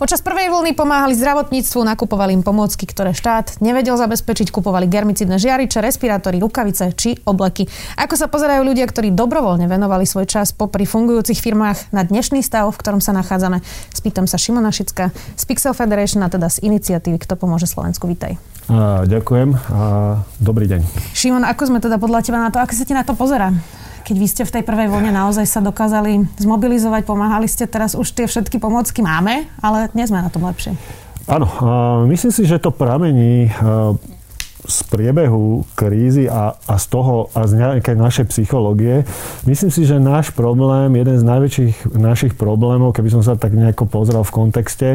Počas prvej vlny pomáhali zdravotníctvu, nakupovali im pomôcky, ktoré štát nevedel zabezpečiť, kupovali germicidné žiariče, respirátory, rukavice či obleky. Ako sa pozerajú ľudia, ktorí dobrovoľne venovali svoj čas popri fungujúcich firmách na dnešný stav, v ktorom sa nachádzame? Spýtam sa Šimona Šicka z Pixel Federation a teda z iniciatívy Kto pomôže Slovensku. Vítaj. A, ďakujem a dobrý deň. Šimon, ako sme teda podľa teba na to, ako sa ti na to pozera? Keď vy ste v tej prvej vlne naozaj sa dokázali zmobilizovať, pomáhali ste, teraz už tie všetky pomocky máme, ale nie sme na tom lepšie. Áno, myslím si, že to pramení z priebehu krízy a, a z toho a z nejakej našej psychológie. Myslím si, že náš problém, jeden z najväčších našich problémov, keby som sa tak nejako pozrel v kontexte,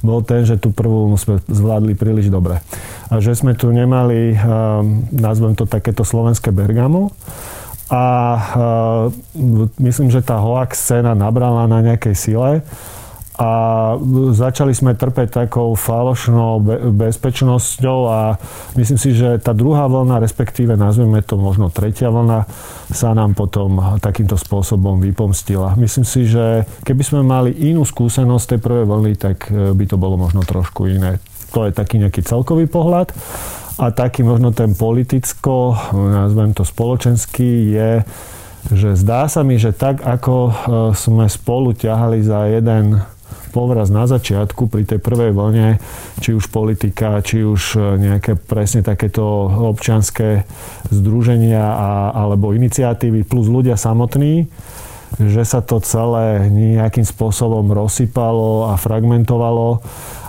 bol ten, že tú prvú sme zvládli príliš dobre. A že sme tu nemali, nazvem to takéto slovenské Bergamo, a uh, myslím, že tá hoax scéna nabrala na nejakej sile a začali sme trpeť takou falošnou bezpečnosťou a myslím si, že tá druhá vlna, respektíve nazveme to možno tretia vlna, sa nám potom takýmto spôsobom vypomstila. Myslím si, že keby sme mali inú skúsenosť tej prvej vlny, tak e, by to bolo možno trošku iné. To je taký nejaký celkový pohľad. A taký možno ten politicko, nazvem to spoločenský, je, že zdá sa mi, že tak ako e, sme spolu ťahali za jeden povraz na začiatku pri tej prvej vlne, či už politika, či už e, nejaké presne takéto občianské združenia a, alebo iniciatívy plus ľudia samotní, že sa to celé nejakým spôsobom rozsypalo a fragmentovalo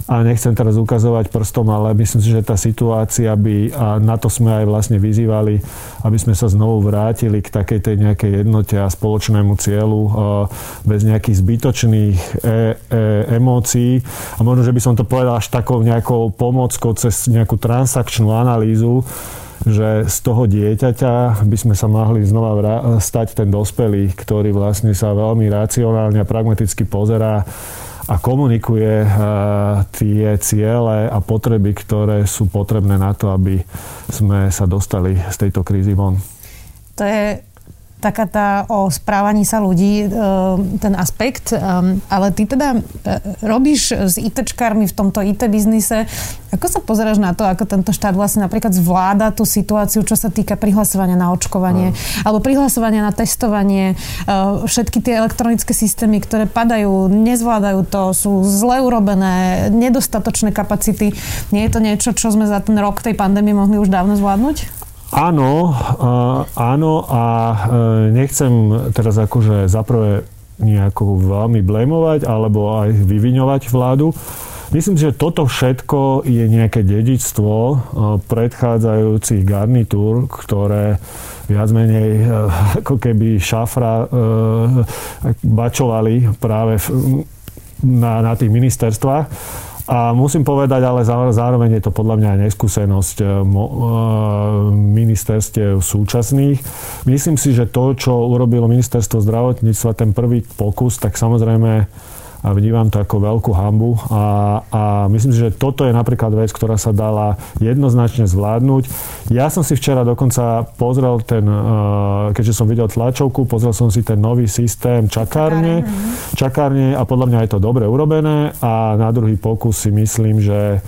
a nechcem teraz ukazovať prstom, ale myslím si, že tá situácia by, a na to sme aj vlastne vyzývali, aby sme sa znovu vrátili k takej tej nejakej jednote a spoločnému cieľu bez nejakých zbytočných e- e- emócií. A možno, že by som to povedal až takou nejakou pomockou cez nejakú transakčnú analýzu, že z toho dieťaťa by sme sa mohli znova stať ten dospelý, ktorý vlastne sa veľmi racionálne a pragmaticky pozerá a komunikuje eh, tie ciele a potreby, ktoré sú potrebné na to, aby sme sa dostali z tejto krízy von. To je taká tá o správaní sa ľudí, e, ten aspekt. Ehm, ale ty teda e, robíš s ITčkármi v tomto IT biznise. Ako sa pozeráš na to, ako tento štát vlastne napríklad zvláda tú situáciu, čo sa týka prihlasovania na očkovanie, no. alebo prihlasovania na testovanie, e, všetky tie elektronické systémy, ktoré padajú, nezvládajú to, sú zle urobené, nedostatočné kapacity. Nie je to niečo, čo sme za ten rok tej pandémie mohli už dávno zvládnuť? Áno, áno a e, nechcem teraz akože zaprvé nejako veľmi blémovať alebo aj vyviňovať vládu. Myslím že toto všetko je nejaké dedičstvo e, predchádzajúcich garnitúr, ktoré viac menej e, ako keby šafra bačovali práve na, na tých ministerstvách. A musím povedať, ale zároveň je to podľa mňa aj neskúsenosť eh, eh, ministerstiev súčasných. Myslím si, že to, čo urobilo ministerstvo zdravotníctva, ten prvý pokus, tak samozrejme vnímam to ako veľkú hambu. A, a myslím si, že toto je napríklad vec, ktorá sa dala jednoznačne zvládnuť. Ja som si včera dokonca pozrel ten, e, keďže som videl tlačovku, pozrel som si ten nový systém čakárne, čakárne a podľa mňa je to dobre urobené. A na druhý pokus si myslím, že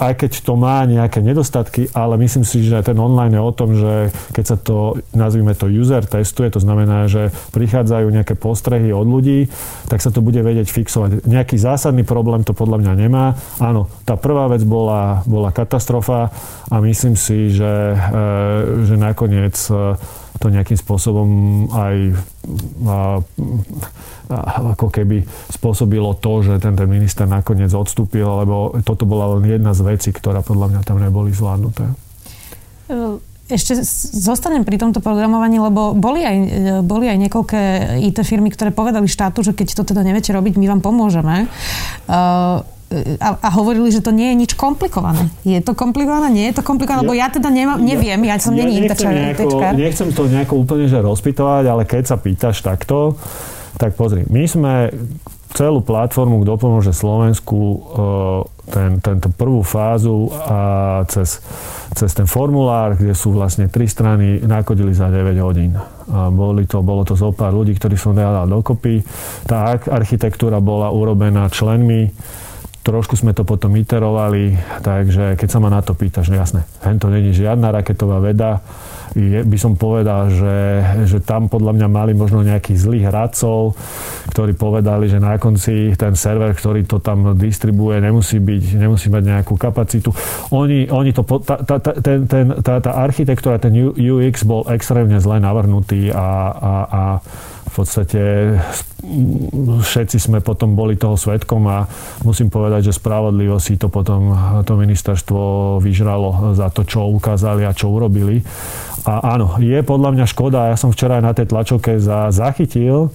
aj keď to má nejaké nedostatky, ale myslím si, že ten online je o tom, že keď sa to, nazvime to user testuje, to znamená, že prichádzajú nejaké postrehy od ľudí, tak sa to bude vedieť fixovať. Nejaký zásadný problém to podľa mňa nemá. Áno, tá prvá vec bola, bola katastrofa a myslím si, že, e, že nakoniec e, to nejakým spôsobom aj a, a, ako keby spôsobilo to, že ten, minister nakoniec odstúpil, lebo toto bola len jedna z vecí, ktorá podľa mňa tam neboli zvládnuté. Ešte zostanem pri tomto programovaní, lebo boli aj, boli aj niekoľké IT firmy, ktoré povedali štátu, že keď to teda neviete robiť, my vám pomôžeme. Uh, a, a hovorili, že to nie je nič komplikované. Je to komplikované? Nie je to komplikované? Ja, lebo ja teda nemám, neviem, ja, ja som ja není nechcem, nejako, nechcem to nejako úplne že rozpitovať, ale keď sa pýtaš takto, tak pozri, my sme celú platformu, kto pomôže Slovensku, ten, tento prvú fázu a cez, cez ten formulár, kde sú vlastne tri strany, nakodili za 9 hodín. A boli to, bolo to zo pár ľudí, ktorí som dal dokopy. Tá architektúra bola urobená členmi Trošku sme to potom iterovali, takže keď sa ma na to pýtaš, no jasné, to není žiadna raketová veda, je, by som povedal, že, že tam podľa mňa mali možno nejakých zlých hradcov, ktorí povedali, že na konci ten server, ktorý to tam distribuje, nemusí, byť, nemusí mať nejakú kapacitu. Oni, oni to, tá, tá, ten, ten, tá, tá architektúra, ten UX bol extrémne zle navrhnutý a, a, a v podstate všetci sme potom boli toho svetkom a musím povedať, že spravodlivosti to potom to ministerstvo vyžralo za to, čo ukázali a čo urobili. A áno, je podľa mňa škoda, ja som včera aj na tej tlačovke za, zachytil,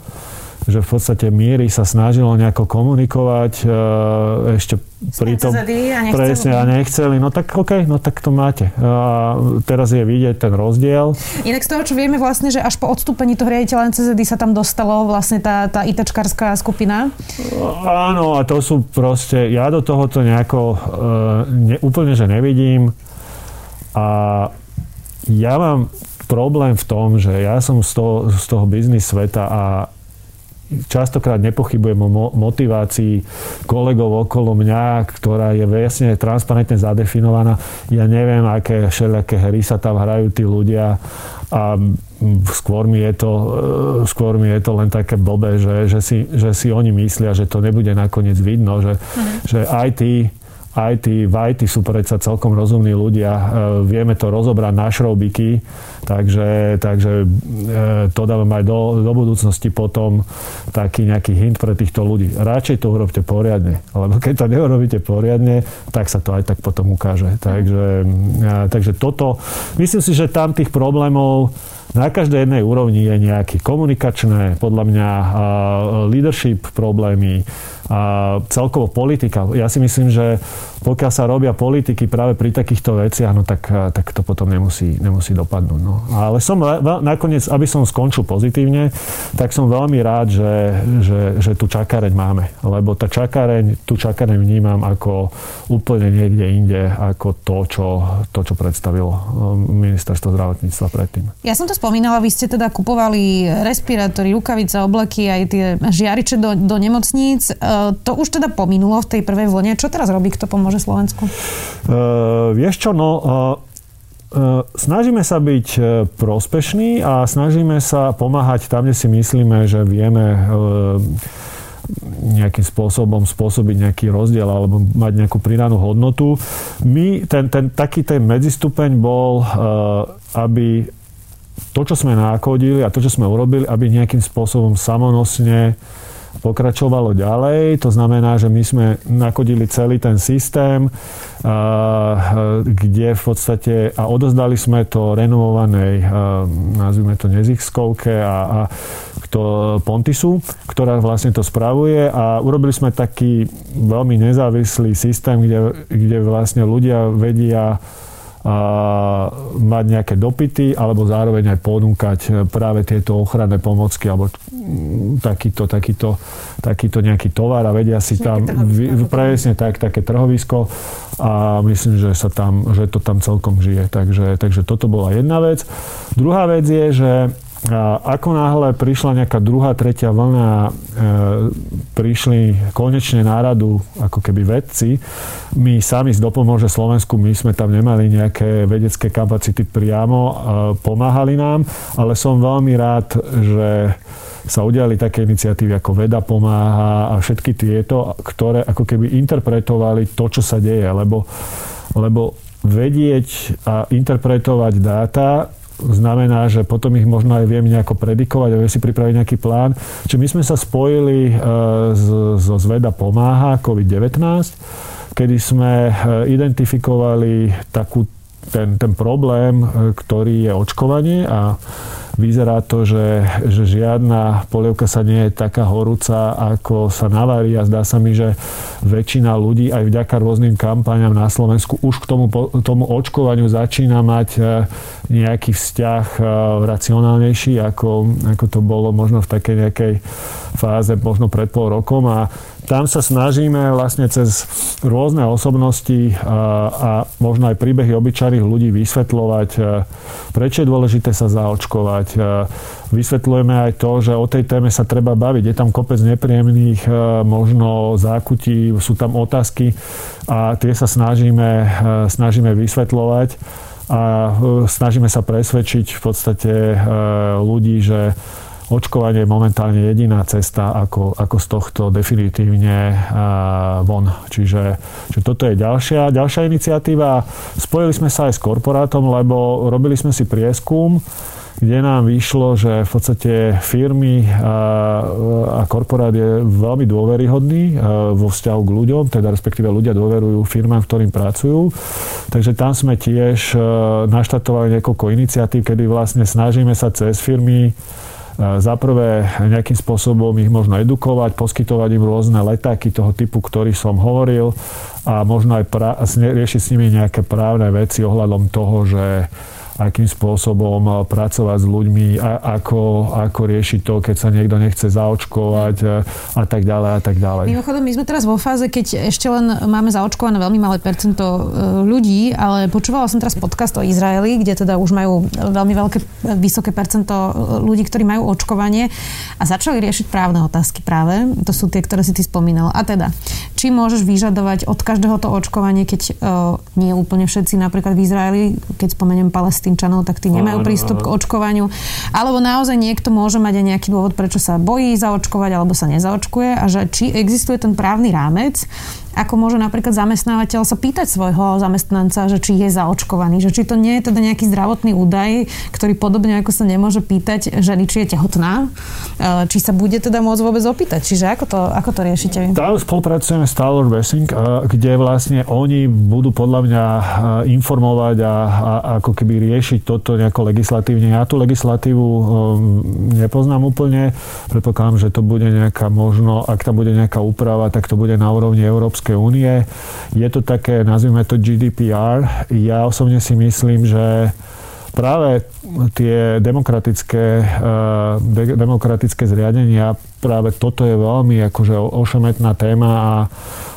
že v podstate Miery sa snažilo nejako komunikovať e, ešte pri tom presne a nechceli. No tak OK, no tak to máte. A teraz je vidieť ten rozdiel. Inak z toho, čo vieme vlastne, že až po odstúpení toho riaditeľa NCZD sa tam dostalo vlastne tá, tá ITčkarská skupina? Áno, a to sú proste, ja do tohoto nejako e, ne, úplne, že nevidím. A ja mám problém v tom, že ja som z toho, z toho biznis sveta a častokrát nepochybujem o motivácii kolegov okolo mňa, ktorá je jasne transparentne zadefinovaná. Ja neviem, aké všelijaké hry sa tam hrajú tí ľudia a skôr mi je to, e, skôr mi je to len také blbé, že, že, si, že si oni myslia, že to nebude nakoniec vidno, že, mm. že aj tí IT, v IT sú predsa celkom rozumní ľudia, e, vieme to rozobrať na šroubiky, takže, takže e, to dávam aj do, do budúcnosti potom taký nejaký hint pre týchto ľudí. Radšej to urobte poriadne, lebo keď to neurobíte poriadne, tak sa to aj tak potom ukáže. Takže, e, takže toto, myslím si, že tam tých problémov na každej jednej úrovni je nejaký komunikačné, podľa mňa leadership problémy, a celkovo politika. Ja si myslím, že pokiaľ sa robia politiky práve pri takýchto veciach, no tak, tak to potom nemusí, nemusí dopadnúť. No. Ale som nakoniec, aby som skončil pozitívne, tak som veľmi rád, že, že, že tu čakareň máme. Lebo tá čakareň, tu čakareň vnímam ako úplne niekde inde, ako to, čo, to, čo predstavilo um, ministerstvo zdravotníctva predtým. Ja som to spomínala, vy ste teda kupovali respirátory, rukavice, obleky, aj tie žiariče do, do nemocníc. Eh, to už teda pominulo v tej prvej vlne. Čo teraz robí, kto pomôže Slovensku? Uh, vieš čo, no... Uh... Snažíme sa byť prospešní a snažíme sa pomáhať tam, kde si myslíme, že vieme nejakým spôsobom spôsobiť nejaký rozdiel alebo mať nejakú pridanú hodnotu. My, ten, ten, taký ten medzistupeň bol, aby to, čo sme nakodili a to, čo sme urobili, aby nejakým spôsobom samonosne pokračovalo ďalej. To znamená, že my sme nakodili celý ten systém, kde v podstate a odozdali sme to renovovanej, nazvime to neziskovke a, a to Pontisu, ktorá vlastne to spravuje a urobili sme taký veľmi nezávislý systém, kde, kde vlastne ľudia vedia mať nejaké dopity alebo zároveň aj ponúkať práve tieto ochranné pomocky alebo takýto, takýto, takýto nejaký tovar a vedia si tam presne tak, také trhovisko a myslím, že, sa tam, že to tam celkom žije. Takže, takže toto bola jedna vec. Druhá vec je, že ako náhle prišla nejaká druhá, tretia vlna, e, prišli konečne náradu ako keby vedci, my sami z Dopomôže Slovensku, my sme tam nemali nejaké vedecké kapacity priamo, e, pomáhali nám, ale som veľmi rád, že sa udiali také iniciatívy ako Veda pomáha a všetky tieto, ktoré ako keby interpretovali to, čo sa deje, lebo, lebo vedieť a interpretovať dáta znamená, že potom ich možno aj viem nejako predikovať a viem si pripraviť nejaký plán. Čiže my sme sa spojili zo e, Zveda pomáha COVID-19, kedy sme e, identifikovali takú, ten, ten problém, e, ktorý je očkovanie a vyzerá to, že, že žiadna polievka sa nie je taká horúca, ako sa navarí a zdá sa mi, že väčšina ľudí aj vďaka rôznym kampaniam na Slovensku už k tomu, tomu očkovaniu začína mať e, nejaký vzťah e, racionálnejší, ako, ako to bolo možno v takej nejakej fáze, možno pred pol rokom. A tam sa snažíme vlastne cez rôzne osobnosti a, a možno aj príbehy obyčajných ľudí vysvetľovať, prečo je dôležité sa zaočkovať. Vysvetľujeme aj to, že o tej téme sa treba baviť. Je tam kopec nepríjemných možno zákutí, sú tam otázky a tie sa snažíme, snažíme vysvetľovať a snažíme sa presvedčiť v podstate ľudí, že očkovanie je momentálne jediná cesta, ako, ako z tohto definitívne von. Čiže, čiže toto je ďalšia, ďalšia iniciatíva. Spojili sme sa aj s korporátom, lebo robili sme si prieskum, kde nám vyšlo, že v podstate firmy a, a korporát je veľmi dôveryhodný vo vzťahu k ľuďom, teda respektíve ľudia dôverujú firmám, ktorým pracujú. Takže tam sme tiež naštartovali niekoľko iniciatív, kedy vlastne snažíme sa cez firmy za prvé nejakým spôsobom ich možno edukovať, poskytovať im rôzne letáky toho typu, ktorý som hovoril a možno aj pra- riešiť s nimi nejaké právne veci ohľadom toho, že akým spôsobom eh, pracovať s ľuďmi, a ako, ako riešiť to, keď sa niekto nechce zaočkovať eh, a tak ďalej a tak ďalej. Mimochodom, my sme teraz vo fáze, keď ešte len máme zaočkované veľmi malé percento eh, ľudí, ale počúvala som teraz podcast o Izraeli, kde teda už majú veľmi veľké, vysoké percento ľudí, ktorí majú očkovanie a začali riešiť právne otázky práve. To sú tie, ktoré si ty spomínal. A teda, či môžeš vyžadovať od každého to očkovanie, keď uh, nie úplne všetci napríklad v Izraeli, keď spomeniem Palestínu, palestínčanov, tak tí nemajú prístup k očkovaniu. Alebo naozaj niekto môže mať aj nejaký dôvod, prečo sa bojí zaočkovať alebo sa nezaočkuje a že či existuje ten právny rámec, ako môže napríklad zamestnávateľ sa pýtať svojho zamestnanca, že či je zaočkovaný, že či to nie je teda nejaký zdravotný údaj, ktorý podobne ako sa nemôže pýtať ženy, či je tehotná, e, či sa bude teda môcť vôbec opýtať. Čiže ako to, ako to riešite? Tam spolupracujeme s Tyler Wessing, e, kde vlastne oni budú podľa mňa e, informovať a, a ako keby riešiť toto nejako legislatívne. Ja tú legislatívu nepoznám úplne. Predpokladám, že to bude nejaká možno, ak tam bude nejaká úprava, tak to bude na úrovni Európskej Európskej únie. Je to také, nazvime to GDPR. Ja osobne si myslím, že práve tie demokratické, uh, de- demokratické zriadenia, práve toto je veľmi akože ošemetná téma a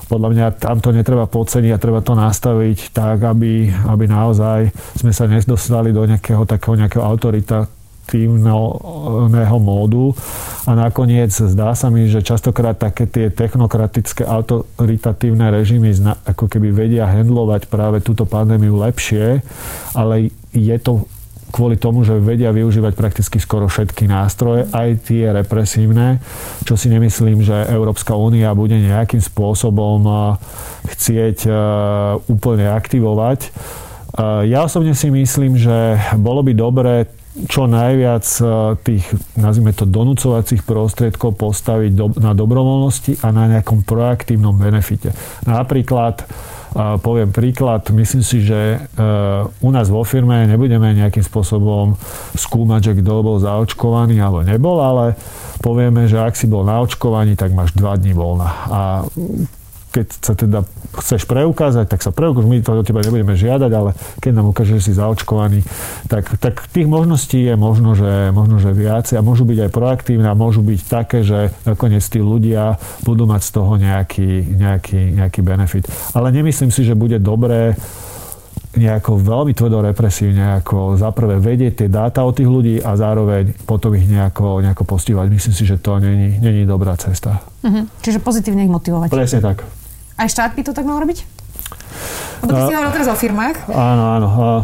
podľa mňa tam to netreba podceniť a treba to nastaviť tak, aby, aby naozaj sme sa nedostali do nejakého takého nejakého autorita, aktívneho módu a nakoniec zdá sa mi, že častokrát také tie technokratické autoritatívne režimy ako keby vedia handlovať práve túto pandémiu lepšie, ale je to kvôli tomu, že vedia využívať prakticky skoro všetky nástroje, aj tie represívne, čo si nemyslím, že Európska únia bude nejakým spôsobom chcieť úplne aktivovať. Ja osobne si myslím, že bolo by dobré čo najviac e, tých, nazvime to, donúcovacích prostriedkov postaviť do, na dobrovoľnosti a na nejakom proaktívnom benefite. Napríklad, e, poviem príklad, myslím si, že e, u nás vo firme nebudeme nejakým spôsobom skúmať, že kto bol zaočkovaný alebo nebol, ale povieme, že ak si bol na očkovaní, tak máš dva dní voľna. A keď sa teda chceš preukázať, tak sa preukáž, my to od teba nebudeme žiadať, ale keď nám ukáže, že si zaočkovaný, tak, tak tých možností je možno, že, možno, že viacej a môžu byť aj proaktívne a môžu byť také, že nakoniec tí ľudia budú mať z toho nejaký, nejaký, nejaký benefit. Ale nemyslím si, že bude dobré nejako veľmi tvrdo represívne, ako za prvé vedieť tie dáta o tých ľudí a zároveň potom ich nejako, nejako postihovať. Myslím si, že to není, není dobrá cesta. Uh-huh. Čiže pozitívne ich motivovať. Presne tak. Aj štát by to tak mal robiť? Lebo ty si hovoril teraz o firmách. Áno, áno. Uh,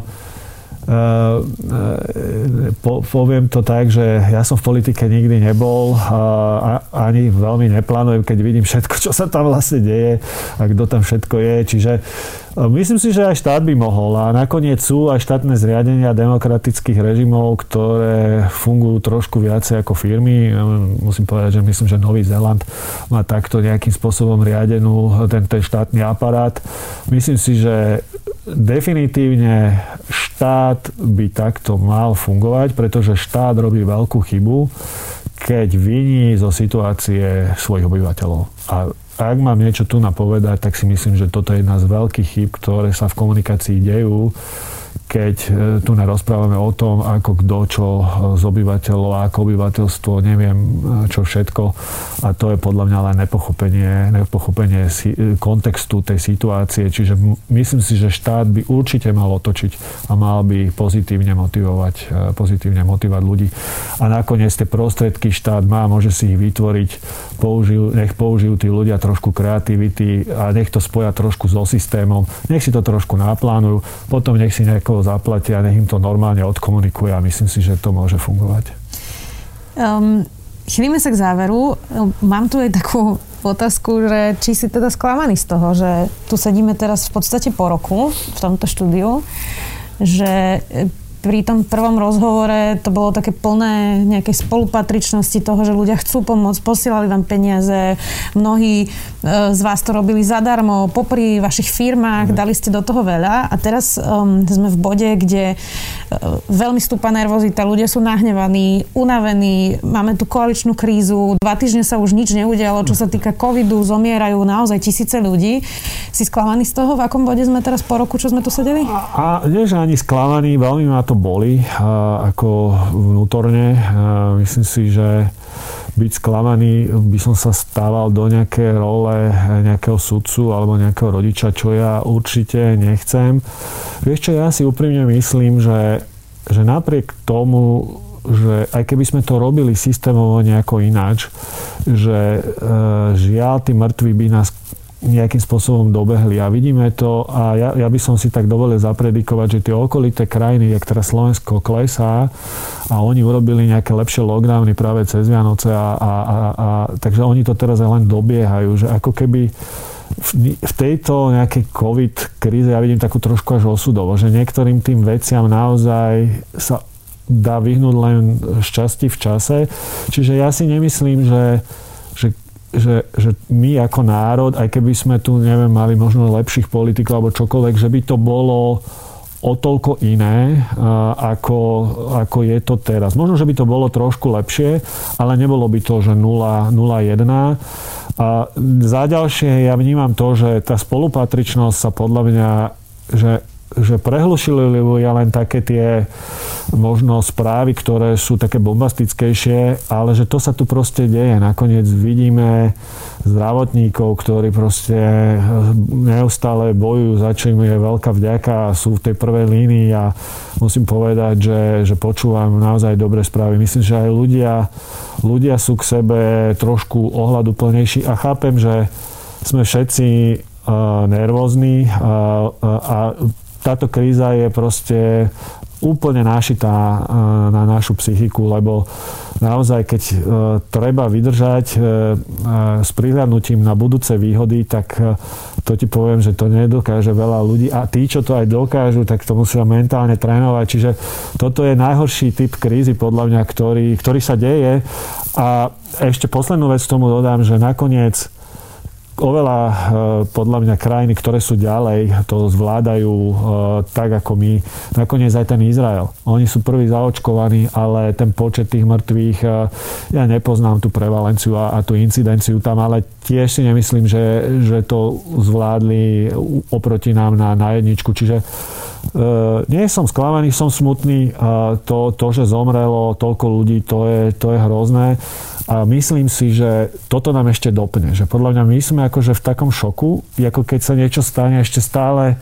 po, poviem to tak, že ja som v politike nikdy nebol a ani veľmi neplánujem, keď vidím všetko, čo sa tam vlastne deje a kto tam všetko je. Čiže uh, myslím si, že aj štát by mohol a nakoniec sú aj štátne zriadenia demokratických režimov, ktoré fungujú trošku viacej ako firmy. Musím povedať, že myslím, že Nový Zeland má takto nejakým spôsobom riadenú ten, ten štátny aparát. Myslím si, že definitívne štát by takto mal fungovať, pretože štát robí veľkú chybu, keď viní zo situácie svojich obyvateľov. A ak mám niečo tu napovedať, tak si myslím, že toto je jedna z veľkých chyb, ktoré sa v komunikácii dejú keď e, tu nerozprávame o tom, ako kto čo e, z obyvateľov, ako obyvateľstvo, neviem e, čo všetko. A to je podľa mňa len nepochopenie, nepochopenie kontextu tej situácie. Čiže myslím si, že štát by určite mal otočiť a mal by pozitívne motivovať, pozitívne motivovať ľudí. A nakoniec tie prostriedky štát má, môže si ich vytvoriť, použijú, nech použijú tí ľudia trošku kreativity a nech to spoja trošku so systémom, nech si to trošku naplánujú, potom nech si niekoho zaplatia, nech im to normálne odkomunikuje a myslím si, že to môže fungovať. Um, chýlime sa k záveru. Mám tu aj takú otázku, že či si teda sklamaný z toho, že tu sedíme teraz v podstate po roku v tomto štúdiu, že pri tom prvom rozhovore to bolo také plné nejakej spolupatričnosti toho, že ľudia chcú pomôcť, posielali vám peniaze, mnohí e, z vás to robili zadarmo, popri vašich firmách, mm. dali ste do toho veľa a teraz um, sme v bode, kde uh, veľmi stúpa nervozita, ľudia sú nahnevaní, unavení, máme tu koaličnú krízu, dva týždne sa už nič neudialo, čo sa týka covidu, zomierajú naozaj tisíce ľudí. Si sklamaný z toho, v akom bode sme teraz po roku, čo sme tu sedeli? A, a nie, že ani sklamaný, veľmi ma to to boli ako vnútorne. Myslím si, že byť sklamaný, by som sa stával do nejaké role nejakého sudcu alebo nejakého rodiča, čo ja určite nechcem. Vieš čo, ja si úprimne myslím, že, že napriek tomu, že aj keby sme to robili systémovo nejako ináč, že e, žiaľ, tí mŕtvi by nás nejakým spôsobom dobehli. A vidíme to, a ja, ja by som si tak dovolil zapredikovať, že tie okolité krajiny, jak teraz Slovensko klesá a oni urobili nejaké lepšie lockdowny práve cez Vianoce a, a, a, a takže oni to teraz len dobiehajú, že ako keby v tejto nejakej COVID kríze ja vidím takú trošku až osudovo, že niektorým tým veciam naozaj sa dá vyhnúť len šťastí v čase. Čiže ja si nemyslím, že že, že my ako národ, aj keby sme tu, neviem, mali možno lepších politikov alebo čokoľvek, že by to bolo o toľko iné, ako, ako je to teraz. Možno, že by to bolo trošku lepšie, ale nebolo by to, že 0,1. A za ďalšie ja vnímam to, že tá spolupatričnosť sa podľa mňa, že že prehlušili ja len také tie možno správy, ktoré sú také bombastickejšie, ale že to sa tu proste deje. Nakoniec vidíme zdravotníkov, ktorí proste neustále bojujú, za čím je veľká vďaka a sú v tej prvej línii a musím povedať, že, že počúvam naozaj dobré správy. Myslím, že aj ľudia, ľudia sú k sebe trošku ohľadu plnejší a chápem, že sme všetci nervózni a, a táto kríza je proste úplne nášitá e, na našu psychiku, lebo naozaj, keď e, treba vydržať e, s prihľadnutím na budúce výhody, tak to ti poviem, že to nedokáže veľa ľudí. A tí, čo to aj dokážu, tak to musia mentálne trénovať. Čiže toto je najhorší typ krízy, podľa mňa, ktorý, ktorý sa deje. A ešte poslednú vec tomu dodám, že nakoniec oveľa e, podľa mňa krajiny, ktoré sú ďalej, to zvládajú e, tak ako my. Nakoniec aj ten Izrael. Oni sú prví zaočkovaní, ale ten počet tých mŕtvych, e, ja nepoznám tú prevalenciu a, a tú incidenciu tam, ale tiež si nemyslím, že, že to zvládli oproti nám na, na jedničku. Čiže nie som sklamaný, som smutný. To, to, že zomrelo toľko ľudí, to je, to je hrozné. A myslím si, že toto nám ešte dopne. Že podľa mňa my sme akože v takom šoku, ako keď sa niečo stane, ešte stále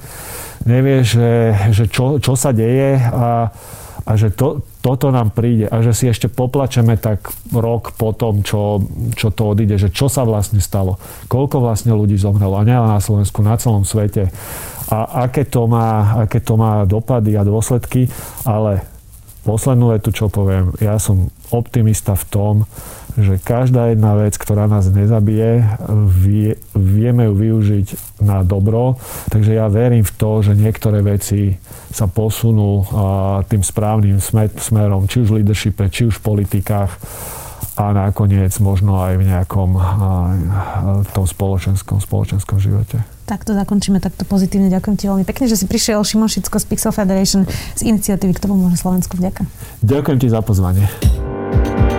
nevie, že, že čo, čo sa deje a, a že to, toto nám príde a že si ešte poplačeme tak rok po tom, čo, čo to odíde, že čo sa vlastne stalo, koľko vlastne ľudí zomrelo a nielen na Slovensku, na celom svete a aké to má, aké to má dopady a dôsledky, ale poslednú vetu, čo poviem, ja som optimista v tom, že každá jedna vec, ktorá nás nezabije, vie, vieme ju využiť na dobro. Takže ja verím v to, že niektoré veci sa posunú tým správnym smerom, či už v leadershipe, či už v politikách a nakoniec možno aj v nejakom tom spoločenskom, spoločenskom živote. Tak to zakončíme takto pozitívne. Ďakujem ti veľmi pekne, že si prišiel Šimon Šicko z Pixel Federation z iniciatívy K tomu môže Slovensku. Vďaka. Ďakujem ti za pozvanie.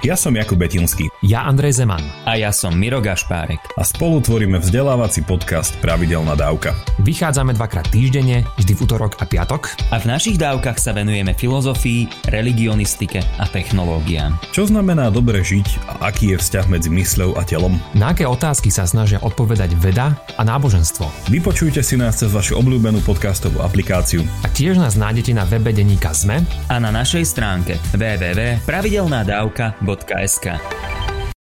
Ja som Jakub Betinský. Ja Andrej Zeman. A ja som Miro Gašpárek. A spolu tvoríme vzdelávací podcast Pravidelná dávka. Vychádzame dvakrát týždenne, vždy v útorok a piatok. A v našich dávkach sa venujeme filozofii, religionistike a technológiám. Čo znamená dobre žiť a aký je vzťah medzi mysľou a telom? Na aké otázky sa snažia odpovedať veda a náboženstvo? Vypočujte si nás cez vašu obľúbenú podcastovú aplikáciu. A tiež nás nájdete na webe Deníka Zme a na našej stránke www.pravidelnadavka.com www.sk